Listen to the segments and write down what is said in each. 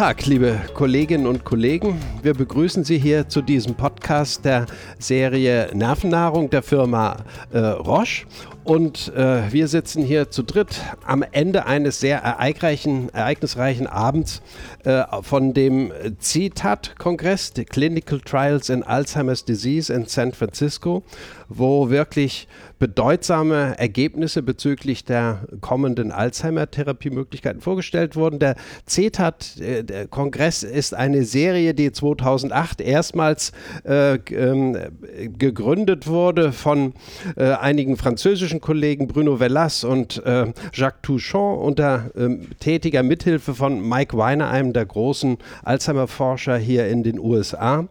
Tag, liebe Kolleginnen und Kollegen. Wir begrüßen Sie hier zu diesem Podcast der Serie Nervennahrung der Firma äh, Roche. Und äh, wir sitzen hier zu dritt am Ende eines sehr ereignisreichen Abends äh, von dem CTAT-Kongress, die Clinical Trials in Alzheimer's Disease in San Francisco, wo wirklich bedeutsame Ergebnisse bezüglich der kommenden Alzheimer-Therapiemöglichkeiten vorgestellt wurden. Der CETAT-Kongress ist eine Serie, die 2008 erstmals äh, ähm, gegründet wurde von äh, einigen französischen Kollegen, Bruno Vellas und äh, Jacques Touchon, unter ähm, tätiger Mithilfe von Mike Weiner, einem der großen Alzheimer-Forscher hier in den USA.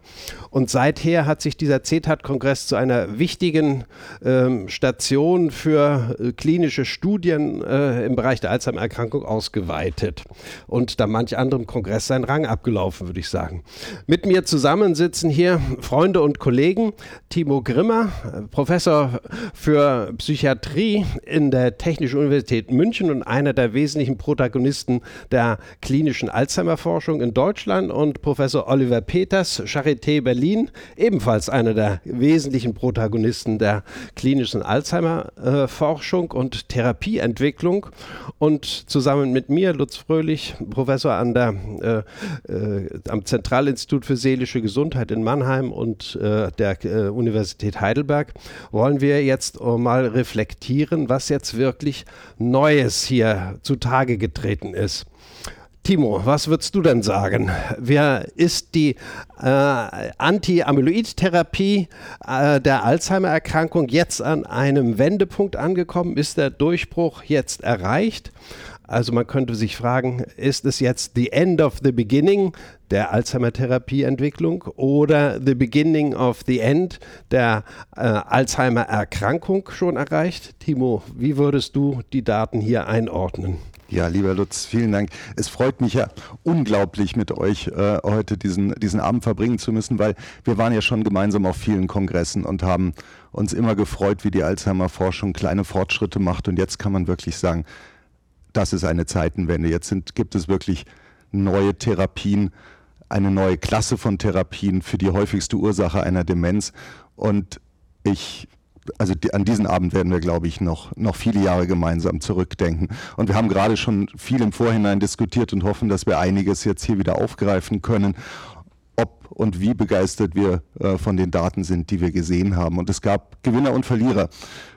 Und seither hat sich dieser CETAT-Kongress zu einer wichtigen ähm, Station für äh, klinische Studien äh, im Bereich der Alzheimer-Erkrankung ausgeweitet und da manch anderem Kongress seinen Rang abgelaufen, würde ich sagen. Mit mir zusammen sitzen hier Freunde und Kollegen. Timo Grimmer, Professor für Psychiatrie in der Technischen Universität München und einer der wesentlichen Protagonisten der klinischen Alzheimer-Forschung in Deutschland und Professor Oliver Peters, Charité Berlin, ebenfalls einer der wesentlichen Protagonisten der klinischen Alzheimer-Forschung und Therapieentwicklung. Und zusammen mit mir, Lutz Fröhlich, Professor an der, äh, äh, am Zentralinstitut für seelische Gesundheit in Mannheim und äh, der äh, Universität Heidelberg, wollen wir jetzt mal reflektieren, was jetzt wirklich Neues hier zutage getreten ist. Timo, was würdest du denn sagen? Wer ist die äh, Anti-Amyloid-Therapie äh, der Alzheimer-Erkrankung jetzt an einem Wendepunkt angekommen? Ist der Durchbruch jetzt erreicht? Also man könnte sich fragen, ist es jetzt the end of the beginning der Alzheimer-Therapieentwicklung oder the beginning of the end der äh, Alzheimer-Erkrankung schon erreicht? Timo, wie würdest du die Daten hier einordnen? Ja, lieber Lutz, vielen Dank. Es freut mich ja unglaublich, mit euch äh, heute diesen, diesen Abend verbringen zu müssen, weil wir waren ja schon gemeinsam auf vielen Kongressen und haben uns immer gefreut, wie die Alzheimer-Forschung kleine Fortschritte macht. Und jetzt kann man wirklich sagen, das ist eine Zeitenwende. Jetzt sind, gibt es wirklich neue Therapien, eine neue Klasse von Therapien für die häufigste Ursache einer Demenz. Und ich also die, an diesen Abend werden wir, glaube ich, noch, noch viele Jahre gemeinsam zurückdenken. Und wir haben gerade schon viel im Vorhinein diskutiert und hoffen, dass wir einiges jetzt hier wieder aufgreifen können, ob und wie begeistert wir äh, von den Daten sind, die wir gesehen haben. Und es gab Gewinner und Verlierer,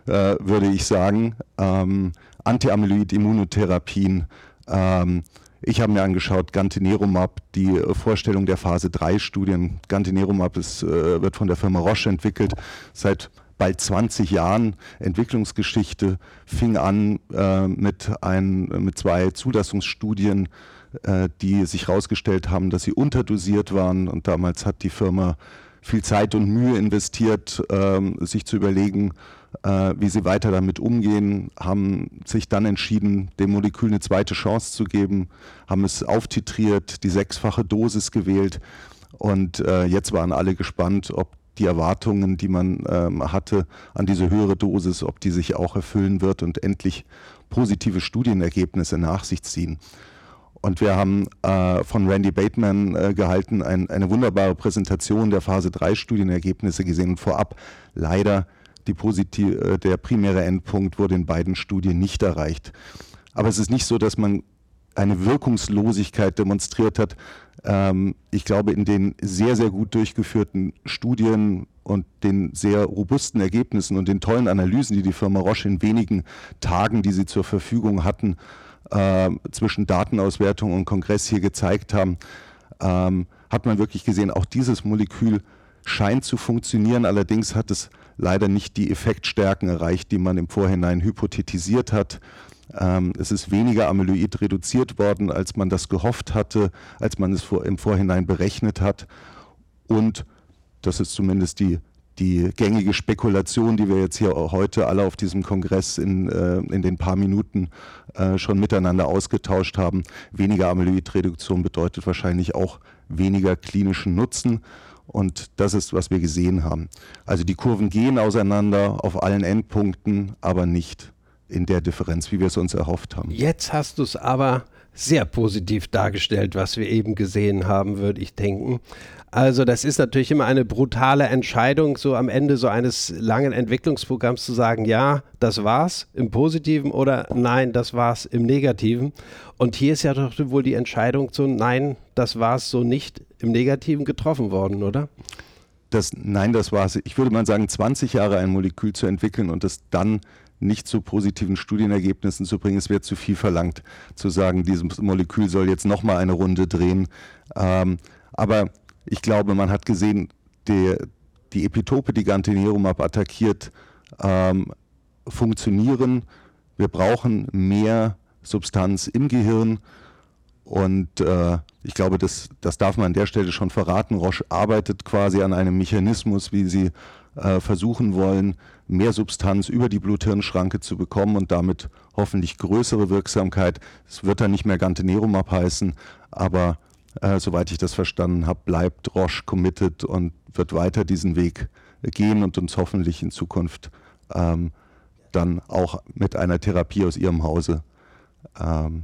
äh, würde ich sagen. Ähm, Anti-Amyloid-Immunotherapien. Ähm, ich habe mir angeschaut, Gantenerumab, die Vorstellung der Phase 3 Studien. Gantenerumab ist, äh, wird von der Firma Roche entwickelt, seit bald 20 Jahren Entwicklungsgeschichte, fing an äh, mit, ein, mit zwei Zulassungsstudien, äh, die sich herausgestellt haben, dass sie unterdosiert waren. Und damals hat die Firma viel Zeit und Mühe investiert, äh, sich zu überlegen, äh, wie sie weiter damit umgehen, haben sich dann entschieden, dem Molekül eine zweite Chance zu geben, haben es auftitriert, die sechsfache Dosis gewählt. Und äh, jetzt waren alle gespannt, ob die Erwartungen, die man ähm, hatte an diese höhere Dosis, ob die sich auch erfüllen wird und endlich positive Studienergebnisse nach sich ziehen. Und wir haben äh, von Randy Bateman äh, gehalten ein, eine wunderbare Präsentation der Phase 3 Studienergebnisse gesehen und vorab leider der primäre Endpunkt wurde in beiden Studien nicht erreicht. Aber es ist nicht so, dass man eine Wirkungslosigkeit demonstriert hat. Ähm, ich glaube, in den sehr, sehr gut durchgeführten Studien und den sehr robusten Ergebnissen und den tollen Analysen, die die Firma Roche in wenigen Tagen, die sie zur Verfügung hatten, äh, zwischen Datenauswertung und Kongress hier gezeigt haben, ähm, hat man wirklich gesehen, auch dieses Molekül scheint zu funktionieren. Allerdings hat es leider nicht die Effektstärken erreicht, die man im Vorhinein hypothetisiert hat. Ähm, es ist weniger Amyloid reduziert worden, als man das gehofft hatte, als man es vor, im Vorhinein berechnet hat. Und das ist zumindest die, die gängige Spekulation, die wir jetzt hier heute alle auf diesem Kongress in, äh, in den paar Minuten äh, schon miteinander ausgetauscht haben. Weniger Amyloidreduktion bedeutet wahrscheinlich auch weniger klinischen Nutzen. Und das ist, was wir gesehen haben. Also die Kurven gehen auseinander auf allen Endpunkten, aber nicht in der Differenz, wie wir es uns erhofft haben. Jetzt hast du es aber sehr positiv dargestellt, was wir eben gesehen haben, würde ich denken. Also das ist natürlich immer eine brutale Entscheidung, so am Ende so eines langen Entwicklungsprogramms zu sagen, ja, das war's im Positiven oder nein, das war's im Negativen. Und hier ist ja doch wohl die Entscheidung zu nein, das war's so nicht im Negativen getroffen worden, oder? Das, nein, das war's. Ich würde mal sagen, 20 Jahre ein Molekül zu entwickeln und es dann nicht zu positiven Studienergebnissen zu bringen. Es wird zu viel verlangt, zu sagen, dieses Molekül soll jetzt nochmal eine Runde drehen. Ähm, aber ich glaube, man hat gesehen, die, die Epitope, die Gantenerumab attackiert, ähm, funktionieren. Wir brauchen mehr Substanz im Gehirn. Und äh, ich glaube, das, das darf man an der Stelle schon verraten. Roche arbeitet quasi an einem Mechanismus, wie sie äh, versuchen wollen, mehr Substanz über die Blut-Hirn-Schranke zu bekommen und damit hoffentlich größere Wirksamkeit. Es wird dann nicht mehr Gantenerumab heißen, aber äh, soweit ich das verstanden habe, bleibt Roche committed und wird weiter diesen Weg gehen und uns hoffentlich in Zukunft ähm, dann auch mit einer Therapie aus ihrem Hause ähm,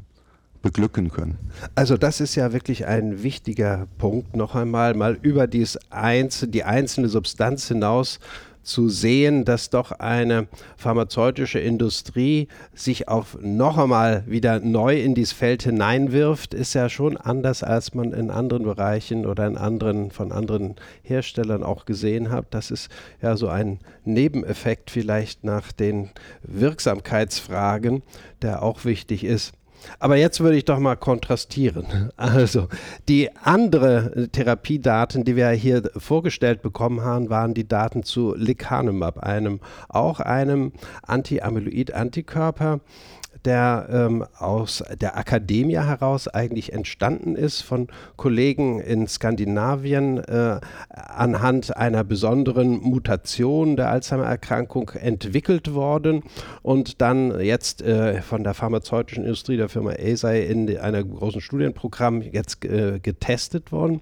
beglücken können. Also das ist ja wirklich ein wichtiger Punkt, noch einmal mal über dies Einz die einzelne Substanz hinaus zu sehen, dass doch eine pharmazeutische Industrie sich auch noch einmal wieder neu in dieses Feld hineinwirft, ist ja schon anders, als man in anderen Bereichen oder in anderen, von anderen Herstellern auch gesehen hat. Das ist ja so ein Nebeneffekt vielleicht nach den Wirksamkeitsfragen, der auch wichtig ist. Aber jetzt würde ich doch mal kontrastieren. Also die andere Therapiedaten, die wir hier vorgestellt bekommen haben, waren die Daten zu Lecanemab, einem auch einem Anti-Amyloid-Antikörper der ähm, aus der Akademie heraus eigentlich entstanden ist von Kollegen in Skandinavien äh, anhand einer besonderen Mutation der Alzheimer-Erkrankung entwickelt worden und dann jetzt äh, von der pharmazeutischen Industrie der Firma Eisai in einem großen Studienprogramm jetzt äh, getestet worden.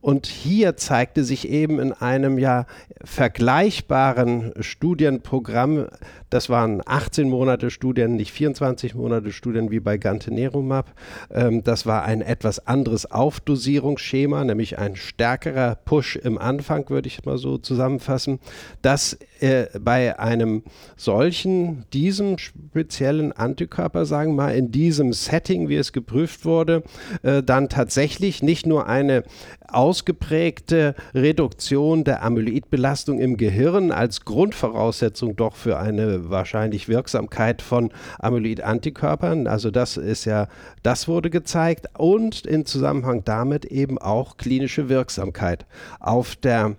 Und hier zeigte sich eben in einem ja vergleichbaren Studienprogramm, das waren 18 Monate Studien, nicht 24 Monate Studien wie bei Gantenerumab. Ähm, das war ein etwas anderes Aufdosierungsschema, nämlich ein stärkerer Push im Anfang, würde ich mal so zusammenfassen, dass äh, bei einem solchen, diesem speziellen Antikörper, sagen wir mal, in diesem Setting, wie es geprüft wurde, äh, dann tatsächlich nicht nur eine ausgeprägte Reduktion der Amyloidbelastung im Gehirn als Grundvoraussetzung doch für eine wahrscheinlich Wirksamkeit von Amyloid-Antikörpern. Also das ist ja, das wurde gezeigt und in Zusammenhang damit eben auch klinische Wirksamkeit auf der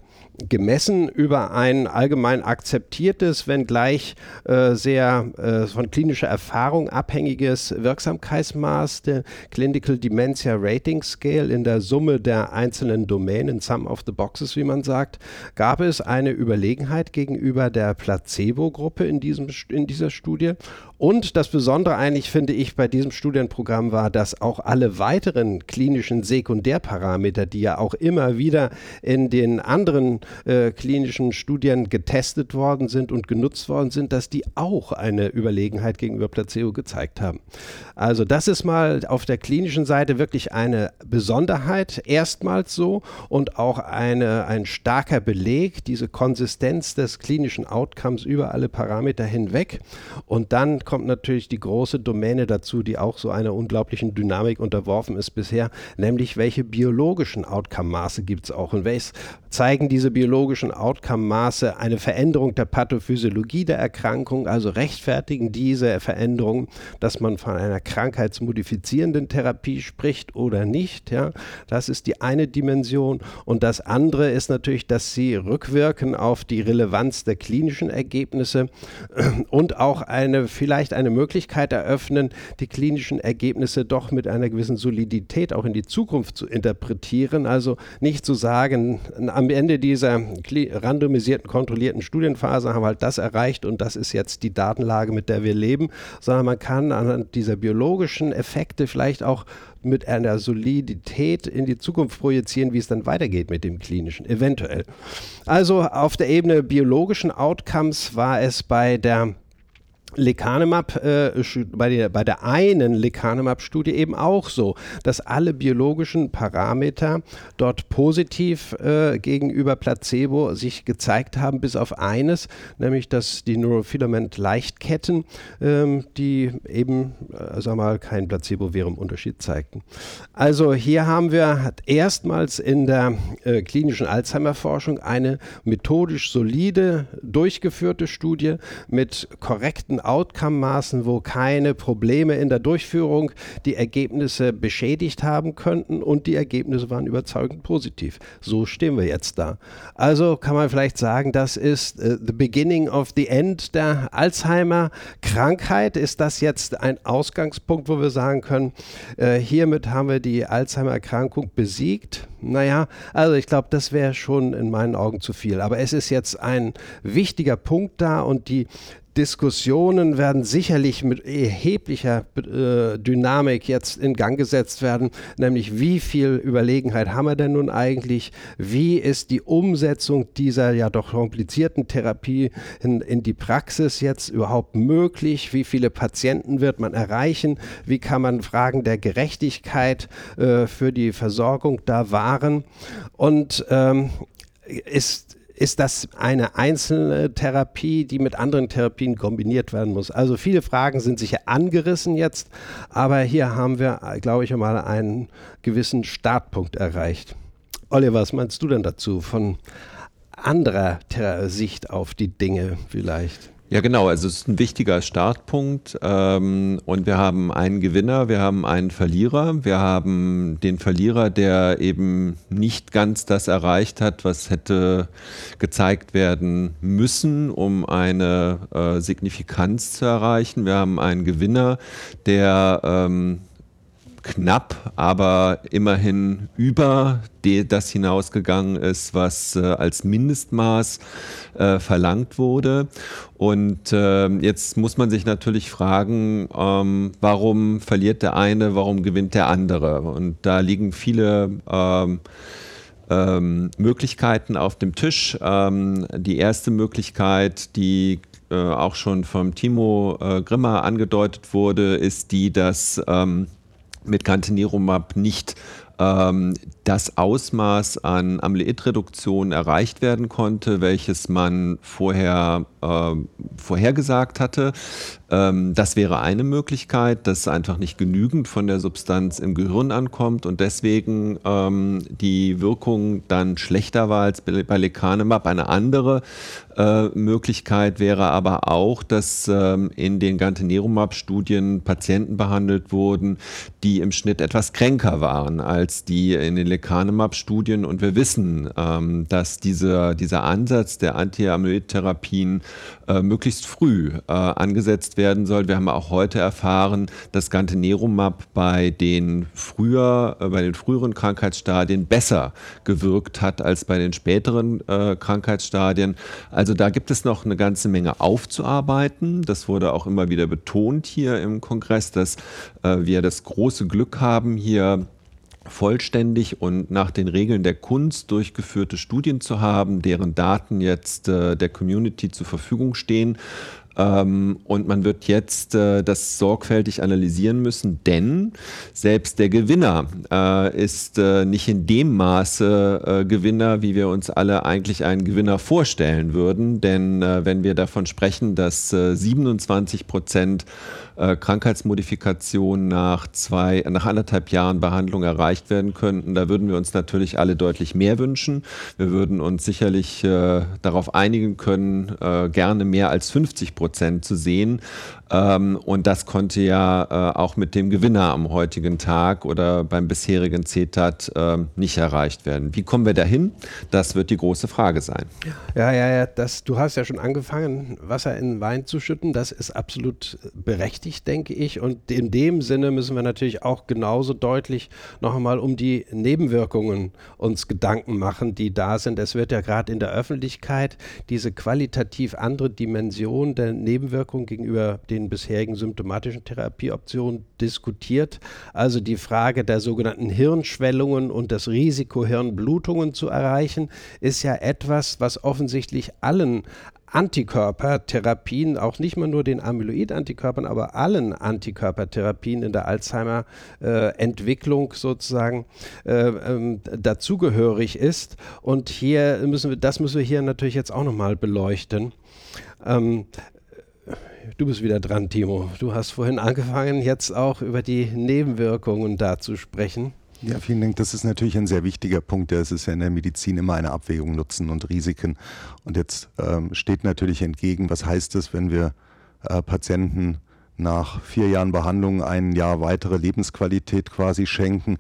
gemessen über ein allgemein akzeptiertes, wenngleich äh, sehr äh, von klinischer Erfahrung abhängiges Wirksamkeitsmaß, der Clinical Dementia Rating Scale in der Summe der einzelnen Domänen, Sum of the Boxes, wie man sagt, gab es eine Überlegenheit gegenüber der Placebo-Gruppe in, in dieser Studie und das Besondere eigentlich finde ich bei diesem Studienprogramm war, dass auch alle weiteren klinischen Sekundärparameter, die ja auch immer wieder in den anderen äh, klinischen Studien getestet worden sind und genutzt worden sind, dass die auch eine Überlegenheit gegenüber Placebo gezeigt haben. Also das ist mal auf der klinischen Seite wirklich eine Besonderheit, erstmals so und auch eine, ein starker Beleg, diese Konsistenz des klinischen Outcomes über alle Parameter hinweg. Und dann kommt natürlich die große Domäne dazu, die auch so einer unglaublichen Dynamik unterworfen ist bisher, nämlich welche biologischen Outcome-Maße gibt es auch und welches zeigen diese biologischen Outcome-Maße eine Veränderung der Pathophysiologie der Erkrankung, also rechtfertigen diese Veränderungen, dass man von einer krankheitsmodifizierenden Therapie spricht oder nicht. Ja? Das ist die eine Dimension. Und das andere ist natürlich, dass sie rückwirken auf die Relevanz der klinischen Ergebnisse und auch eine vielleicht vielleicht eine Möglichkeit eröffnen, die klinischen Ergebnisse doch mit einer gewissen Solidität auch in die Zukunft zu interpretieren. Also nicht zu sagen, am Ende dieser randomisierten, kontrollierten Studienphase haben wir halt das erreicht und das ist jetzt die Datenlage, mit der wir leben, sondern man kann anhand dieser biologischen Effekte vielleicht auch mit einer Solidität in die Zukunft projizieren, wie es dann weitergeht mit dem klinischen, eventuell. Also auf der Ebene biologischen Outcomes war es bei der Lecanemab, äh, bei, der, bei der einen Lecanemab-Studie eben auch so, dass alle biologischen Parameter dort positiv äh, gegenüber Placebo sich gezeigt haben, bis auf eines, nämlich dass die Neurofilament-Leichtketten, ähm, die eben, äh, sag mal, kein Placebo-Virum-Unterschied zeigten. Also hier haben wir erstmals in der äh, klinischen Alzheimer-Forschung eine methodisch solide durchgeführte Studie mit korrekten Outcome-Maßen, wo keine Probleme in der Durchführung die Ergebnisse beschädigt haben könnten und die Ergebnisse waren überzeugend positiv. So stehen wir jetzt da. Also kann man vielleicht sagen, das ist uh, the beginning of the end der Alzheimer-Krankheit. Ist das jetzt ein Ausgangspunkt, wo wir sagen können, äh, hiermit haben wir die Alzheimer-Erkrankung besiegt? Naja, also ich glaube, das wäre schon in meinen Augen zu viel. Aber es ist jetzt ein wichtiger Punkt da und die Diskussionen werden sicherlich mit erheblicher äh, Dynamik jetzt in Gang gesetzt werden, nämlich wie viel Überlegenheit haben wir denn nun eigentlich? Wie ist die Umsetzung dieser ja doch komplizierten Therapie in, in die Praxis jetzt überhaupt möglich? Wie viele Patienten wird man erreichen? Wie kann man Fragen der Gerechtigkeit äh, für die Versorgung da wahren? Und ähm, ist ist das eine einzelne Therapie, die mit anderen Therapien kombiniert werden muss? Also viele Fragen sind sicher angerissen jetzt, aber hier haben wir, glaube ich, mal einen gewissen Startpunkt erreicht. Oliver, was meinst du denn dazu von anderer Sicht auf die Dinge vielleicht? Ja, genau. Also es ist ein wichtiger Startpunkt ähm, und wir haben einen Gewinner, wir haben einen Verlierer. Wir haben den Verlierer, der eben nicht ganz das erreicht hat, was hätte gezeigt werden müssen, um eine äh, Signifikanz zu erreichen. Wir haben einen Gewinner, der ähm, knapp, aber immerhin über das hinausgegangen ist, was äh, als Mindestmaß äh, verlangt wurde. Und äh, jetzt muss man sich natürlich fragen, ähm, warum verliert der eine, warum gewinnt der andere? Und da liegen viele ähm, ähm, Möglichkeiten auf dem Tisch. Ähm, die erste Möglichkeit, die äh, auch schon vom Timo äh, Grimmer angedeutet wurde, ist die, dass ähm, mit Cantinirumab nicht ähm, das Ausmaß an Amyloidreduktion erreicht werden konnte, welches man vorher äh, vorhergesagt hatte. Ähm, das wäre eine Möglichkeit, dass einfach nicht genügend von der Substanz im Gehirn ankommt und deswegen ähm, die Wirkung dann schlechter war als bei Lecanemab. Eine andere äh, Möglichkeit wäre aber auch, dass ähm, in den Gantenerumab-Studien Patienten behandelt wurden, die im Schnitt etwas kränker waren als die in den Lecanemab-Studien. Und wir wissen, ähm, dass diese, dieser Ansatz der Anti-Amyloid-Therapien äh, möglichst früh äh, angesetzt werden soll. Wir haben auch heute erfahren, dass Gantenerumab bei den früher, äh, bei den früheren Krankheitsstadien besser gewirkt hat als bei den späteren äh, Krankheitsstadien. Also da gibt es noch eine ganze Menge aufzuarbeiten. Das wurde auch immer wieder betont hier im Kongress, dass äh, wir das große Glück haben, hier vollständig und nach den Regeln der Kunst durchgeführte Studien zu haben, deren Daten jetzt äh, der Community zur Verfügung stehen. Ähm, und man wird jetzt äh, das sorgfältig analysieren müssen, denn selbst der Gewinner äh, ist äh, nicht in dem Maße Gewinner, wie wir uns alle eigentlich einen Gewinner vorstellen würden. Denn wenn wir davon sprechen, dass 27 äh, Prozent Krankheitsmodifikation nach zwei, nach anderthalb Jahren Behandlung erreicht werden könnten. Da würden wir uns natürlich alle deutlich mehr wünschen. Wir würden uns sicherlich äh, darauf einigen können, äh, gerne mehr als 50 Prozent zu sehen. Ähm, und das konnte ja äh, auch mit dem Gewinner am heutigen Tag oder beim bisherigen CETAT äh, nicht erreicht werden. Wie kommen wir dahin? Das wird die große Frage sein. Ja, ja, ja. Das, du hast ja schon angefangen, Wasser in Wein zu schütten. Das ist absolut berechtigt, denke ich. Und in dem Sinne müssen wir natürlich auch genauso deutlich noch einmal um die Nebenwirkungen uns Gedanken machen, die da sind. Es wird ja gerade in der Öffentlichkeit diese qualitativ andere Dimension der Nebenwirkungen gegenüber den bisherigen symptomatischen Therapieoptionen diskutiert. Also die Frage der sogenannten Hirnschwellungen und das Risiko, Hirnblutungen zu erreichen, ist ja etwas, was offensichtlich allen Antikörpertherapien, auch nicht mal nur den Amyloid-Antikörpern, aber allen Antikörpertherapien in der Alzheimer-Entwicklung äh, sozusagen äh, ähm, dazugehörig ist. Und hier müssen wir, das müssen wir hier natürlich jetzt auch nochmal beleuchten. Ähm, du bist wieder dran, Timo. Du hast vorhin angefangen, jetzt auch über die Nebenwirkungen da zu sprechen. Ja, vielen Dank. Das ist natürlich ein sehr wichtiger Punkt. Es ist ja in der Medizin immer eine Abwägung Nutzen und Risiken. Und jetzt ähm, steht natürlich entgegen, was heißt es, wenn wir äh, Patienten nach vier Jahren Behandlung ein Jahr weitere Lebensqualität quasi schenken?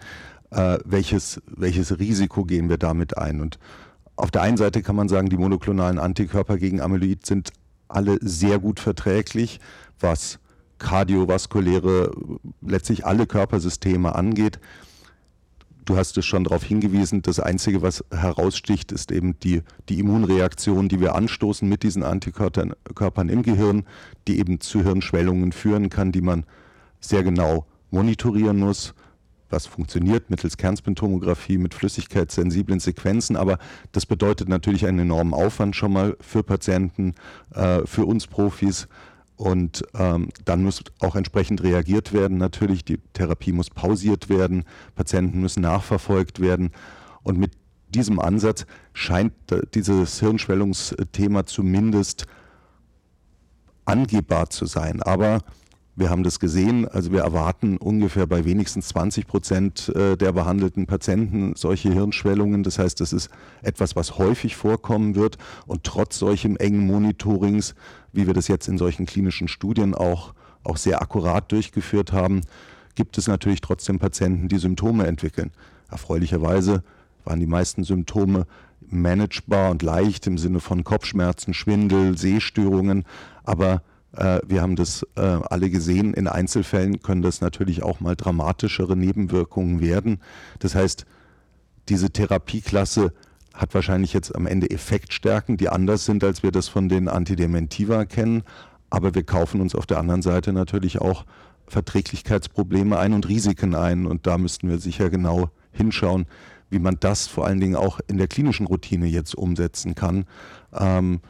Äh, welches, welches Risiko gehen wir damit ein? Und auf der einen Seite kann man sagen, die monoklonalen Antikörper gegen Amyloid sind alle sehr gut verträglich, was kardiovaskuläre, letztlich alle Körpersysteme angeht. Du hast es schon darauf hingewiesen, das Einzige, was heraussticht, ist eben die, die Immunreaktion, die wir anstoßen mit diesen Antikörpern im Gehirn, die eben zu Hirnschwellungen führen kann, die man sehr genau monitorieren muss, was funktioniert mittels Kernspintomographie mit flüssigkeitssensiblen Sequenzen. Aber das bedeutet natürlich einen enormen Aufwand schon mal für Patienten, äh, für uns Profis. Und ähm, dann muss auch entsprechend reagiert werden. Natürlich, die Therapie muss pausiert werden, Patienten müssen nachverfolgt werden. Und mit diesem Ansatz scheint dieses Hirnschwellungsthema zumindest angehbar zu sein. Aber wir haben das gesehen, also wir erwarten ungefähr bei wenigstens 20 Prozent äh, der behandelten Patienten solche Hirnschwellungen. Das heißt, das ist etwas, was häufig vorkommen wird. Und trotz solchem engen Monitorings, wie wir das jetzt in solchen klinischen Studien auch, auch sehr akkurat durchgeführt haben, gibt es natürlich trotzdem Patienten, die Symptome entwickeln. Erfreulicherweise waren die meisten Symptome managebar und leicht im Sinne von Kopfschmerzen, Schwindel, Sehstörungen, aber wir haben das äh, alle gesehen. In Einzelfällen können das natürlich auch mal dramatischere Nebenwirkungen werden. Das heißt, diese Therapieklasse hat wahrscheinlich jetzt am Ende Effektstärken, die anders sind, als wir das von den Antidementiva kennen. Aber wir kaufen uns auf der anderen Seite natürlich auch Verträglichkeitsprobleme ein und Risiken ein. Und da müssten wir sicher genau hinschauen, wie man das vor allen Dingen auch in der klinischen Routine jetzt umsetzen kann. Ähm,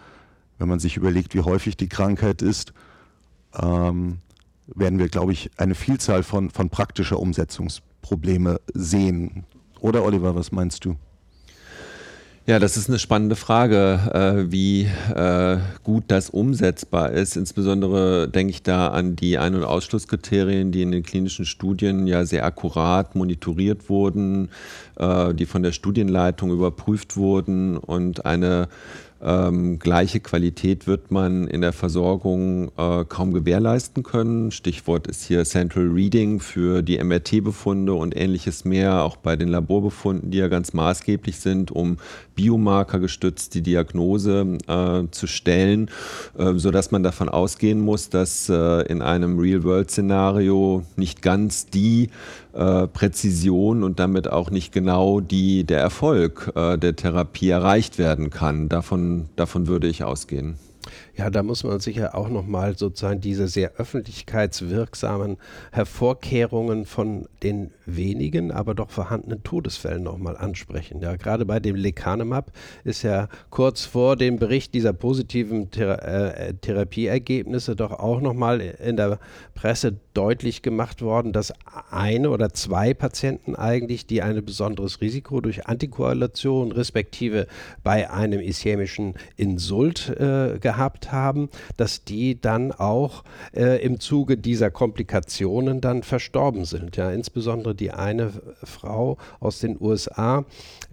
wenn man sich überlegt, wie häufig die Krankheit ist, ähm, werden wir, glaube ich, eine Vielzahl von, von praktischer Umsetzungsprobleme sehen. Oder Oliver, was meinst du? Ja, das ist eine spannende Frage, äh, wie äh, gut das umsetzbar ist. Insbesondere denke ich da an die Ein- und Ausschlusskriterien, die in den klinischen Studien ja sehr akkurat monitoriert wurden, äh, die von der Studienleitung überprüft wurden und eine ähm, gleiche Qualität wird man in der Versorgung äh, kaum gewährleisten können. Stichwort ist hier Central Reading für die MRT-Befunde und ähnliches mehr, auch bei den Laborbefunden, die ja ganz maßgeblich sind, um Biomarker gestützt die Diagnose äh, zu stellen, äh, sodass man davon ausgehen muss, dass äh, in einem Real-World-Szenario nicht ganz die äh, Präzision und damit auch nicht genau die, der Erfolg äh, der Therapie erreicht werden kann. Davon, davon würde ich ausgehen. Ja, da muss man sicher auch nochmal sozusagen diese sehr öffentlichkeitswirksamen Hervorkehrungen von den wenigen, aber doch vorhandenen Todesfällen nochmal ansprechen. Ja, gerade bei dem Lecanemab ist ja kurz vor dem Bericht dieser positiven Thera äh, Therapieergebnisse doch auch nochmal in der Presse deutlich gemacht worden, dass eine oder zwei Patienten eigentlich, die ein besonderes Risiko durch Antikoagulation respektive bei einem ischämischen Insult äh, gehabt haben, dass die dann auch äh, im Zuge dieser Komplikationen dann verstorben sind. Ja, insbesondere die eine Frau aus den USA,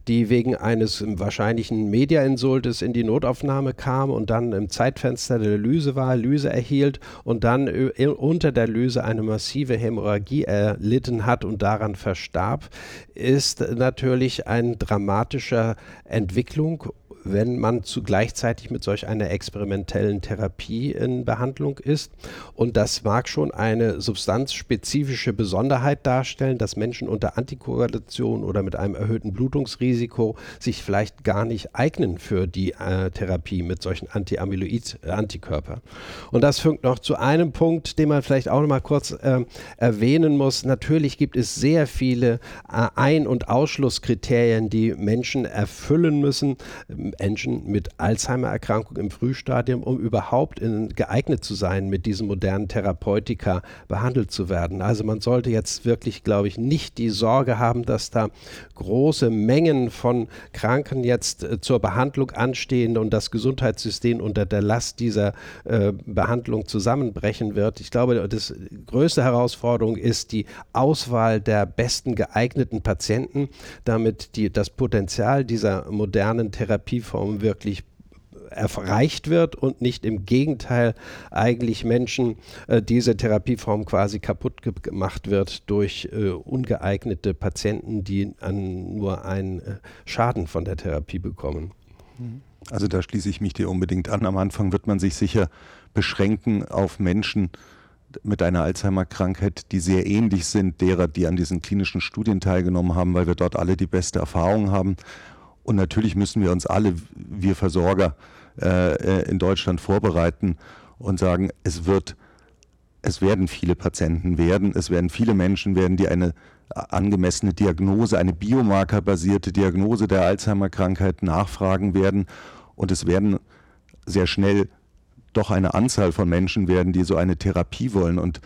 die wegen eines wahrscheinlichen Mediainsultes in die Notaufnahme kam und dann im Zeitfenster der Lyse war, Lyse erhielt und dann unter der Lyse eine massive Hämorrhagie erlitten hat und daran verstarb, ist natürlich eine dramatische Entwicklung wenn man zu gleichzeitig mit solch einer experimentellen Therapie in Behandlung ist. Und das mag schon eine substanzspezifische Besonderheit darstellen, dass Menschen unter Antikoagulation oder mit einem erhöhten Blutungsrisiko sich vielleicht gar nicht eignen für die äh, Therapie mit solchen Anti-Amyloid-Antikörpern. Und das fügt noch zu einem Punkt, den man vielleicht auch noch mal kurz äh, erwähnen muss. Natürlich gibt es sehr viele äh, Ein- und Ausschlusskriterien, die Menschen erfüllen müssen Menschen mit Alzheimer-Erkrankung im Frühstadium, um überhaupt in, geeignet zu sein, mit diesen modernen Therapeutika behandelt zu werden. Also man sollte jetzt wirklich, glaube ich, nicht die Sorge haben, dass da große Mengen von Kranken jetzt äh, zur Behandlung anstehen und das Gesundheitssystem unter der Last dieser äh, Behandlung zusammenbrechen wird. Ich glaube, das größte Herausforderung ist die Auswahl der besten geeigneten Patienten, damit die, das Potenzial dieser modernen Therapieform wirklich erreicht wird und nicht im Gegenteil eigentlich Menschen äh, diese Therapieform quasi kaputt gemacht wird durch äh, ungeeignete Patienten, die an nur einen äh, Schaden von der Therapie bekommen. Also da schließe ich mich dir unbedingt an. Am Anfang wird man sich sicher beschränken auf Menschen mit einer Alzheimer-Krankheit, die sehr ähnlich sind derer, die an diesen klinischen Studien teilgenommen haben, weil wir dort alle die beste Erfahrung haben. Und natürlich müssen wir uns alle, wir Versorger äh, äh, in Deutschland vorbereiten und sagen, es wird, es werden viele Patienten werden, es werden viele Menschen werden, die eine angemessene Diagnose, eine biomarkerbasierte Diagnose der Alzheimer-Krankheit nachfragen werden. Und es werden sehr schnell doch eine Anzahl von Menschen werden, die so eine Therapie wollen. Und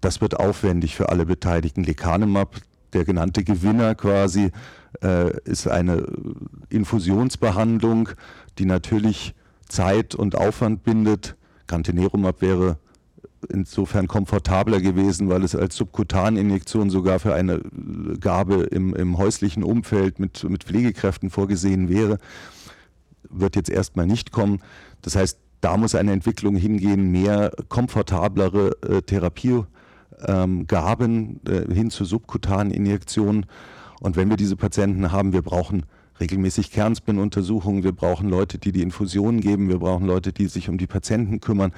das wird aufwendig für alle Beteiligten. Lecanemab, der genannte Gewinner quasi, ist eine Infusionsbehandlung, die natürlich Zeit und Aufwand bindet. Gantenerumab wäre insofern komfortabler gewesen, weil es als Subkutaninjektion sogar für eine Gabe im, im häuslichen Umfeld mit, mit Pflegekräften vorgesehen wäre. Wird jetzt erstmal nicht kommen. Das heißt, da muss eine Entwicklung hingehen, mehr komfortablere äh, Therapiegaben ähm, äh, hin zu subkutanen Injektionen. Und wenn wir diese Patienten haben, wir brauchen regelmäßig Kernspin-Untersuchungen, wir brauchen Leute, die die Infusionen geben, wir brauchen Leute, die sich um die Patienten kümmern.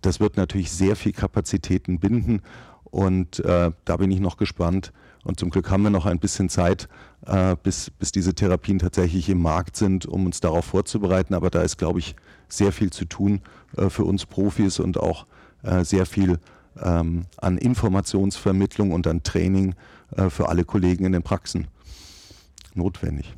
Das wird natürlich sehr viel Kapazitäten binden und äh, da bin ich noch gespannt. Und zum Glück haben wir noch ein bisschen Zeit, äh, bis, bis diese Therapien tatsächlich im Markt sind, um uns darauf vorzubereiten. Aber da ist, glaube ich, sehr viel zu tun äh, für uns Profis und auch äh, sehr viel ähm, an Informationsvermittlung und an Training äh, für alle Kollegen in den Praxen notwendig.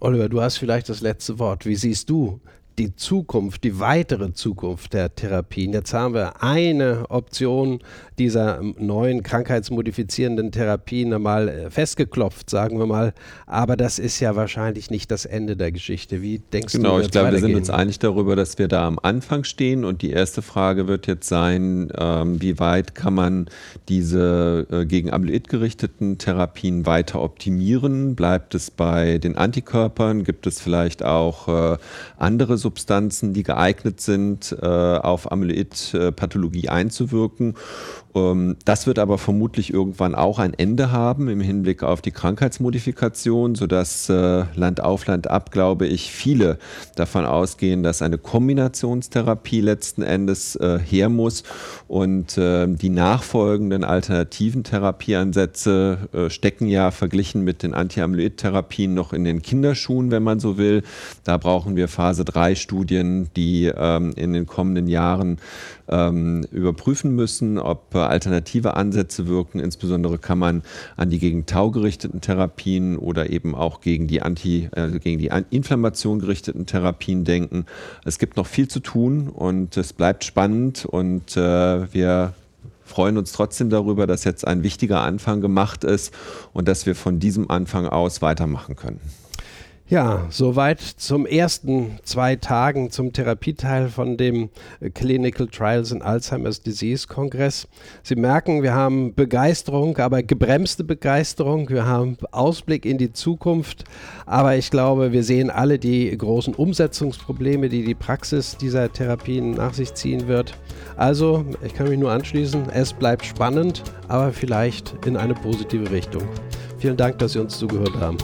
Oliver, du hast vielleicht das letzte Wort. Wie siehst du die Zukunft, die weitere Zukunft der Therapien. Jetzt haben wir eine Option dieser neuen krankheitsmodifizierenden Therapien einmal äh, festgeklopft, sagen wir mal. Aber das ist ja wahrscheinlich nicht das Ende der Geschichte. Wie denkst genau, du? Genau, ich glaube, wir sind uns einig darüber, dass wir da am Anfang stehen. Und die erste Frage wird jetzt sein, ähm, wie weit kann man diese äh, gegen Amyloid gerichteten Therapien weiter optimieren? Bleibt es bei den Antikörpern? Gibt es vielleicht auch äh, andere Substanzen, die geeignet sind, äh, auf Amyloid-Pathologie einzuwirken. Ähm, das wird aber vermutlich irgendwann auch ein Ende haben im Hinblick auf die Krankheitsmodifikation, sodass äh, Land auf Land ab, glaube ich, viele davon ausgehen, dass eine Kombinationstherapie letzten Endes äh, her muss und die nachfolgenden alternativen Therapieansätze stecken ja verglichen mit den Anti-Amyloid-Therapien noch in den Kinderschuhen, wenn man so will. Da brauchen wir Phase 3 Studien, die ähm, in den kommenden Jahren ähm, überprüfen müssen, ob äh, alternative Ansätze wirken. Insbesondere kann man an die gegen Tau gerichteten Therapien oder eben auch gegen die Anti, äh, gegen die Inflammation gerichteten Therapien denken. Es gibt noch viel zu tun und es bleibt spannend und äh, wir freuen uns trotzdem darüber, dass jetzt ein wichtiger Anfang gemacht ist und dass wir von diesem Anfang aus weitermachen können. Ja, soweit zum ersten zwei Tagen zum Therapieteil von dem Clinical Trials in Alzheimer's Disease Kongress. Sie merken, wir haben Begeisterung, aber gebremste Begeisterung. Wir haben Ausblick in die Zukunft, aber ich glaube, wir sehen alle die großen Umsetzungsprobleme, die die Praxis dieser Therapien nach sich ziehen wird. Also, ich kann mich nur anschließen, es bleibt spannend, aber vielleicht in eine positive Richtung. Vielen Dank, dass Sie uns zugehört haben.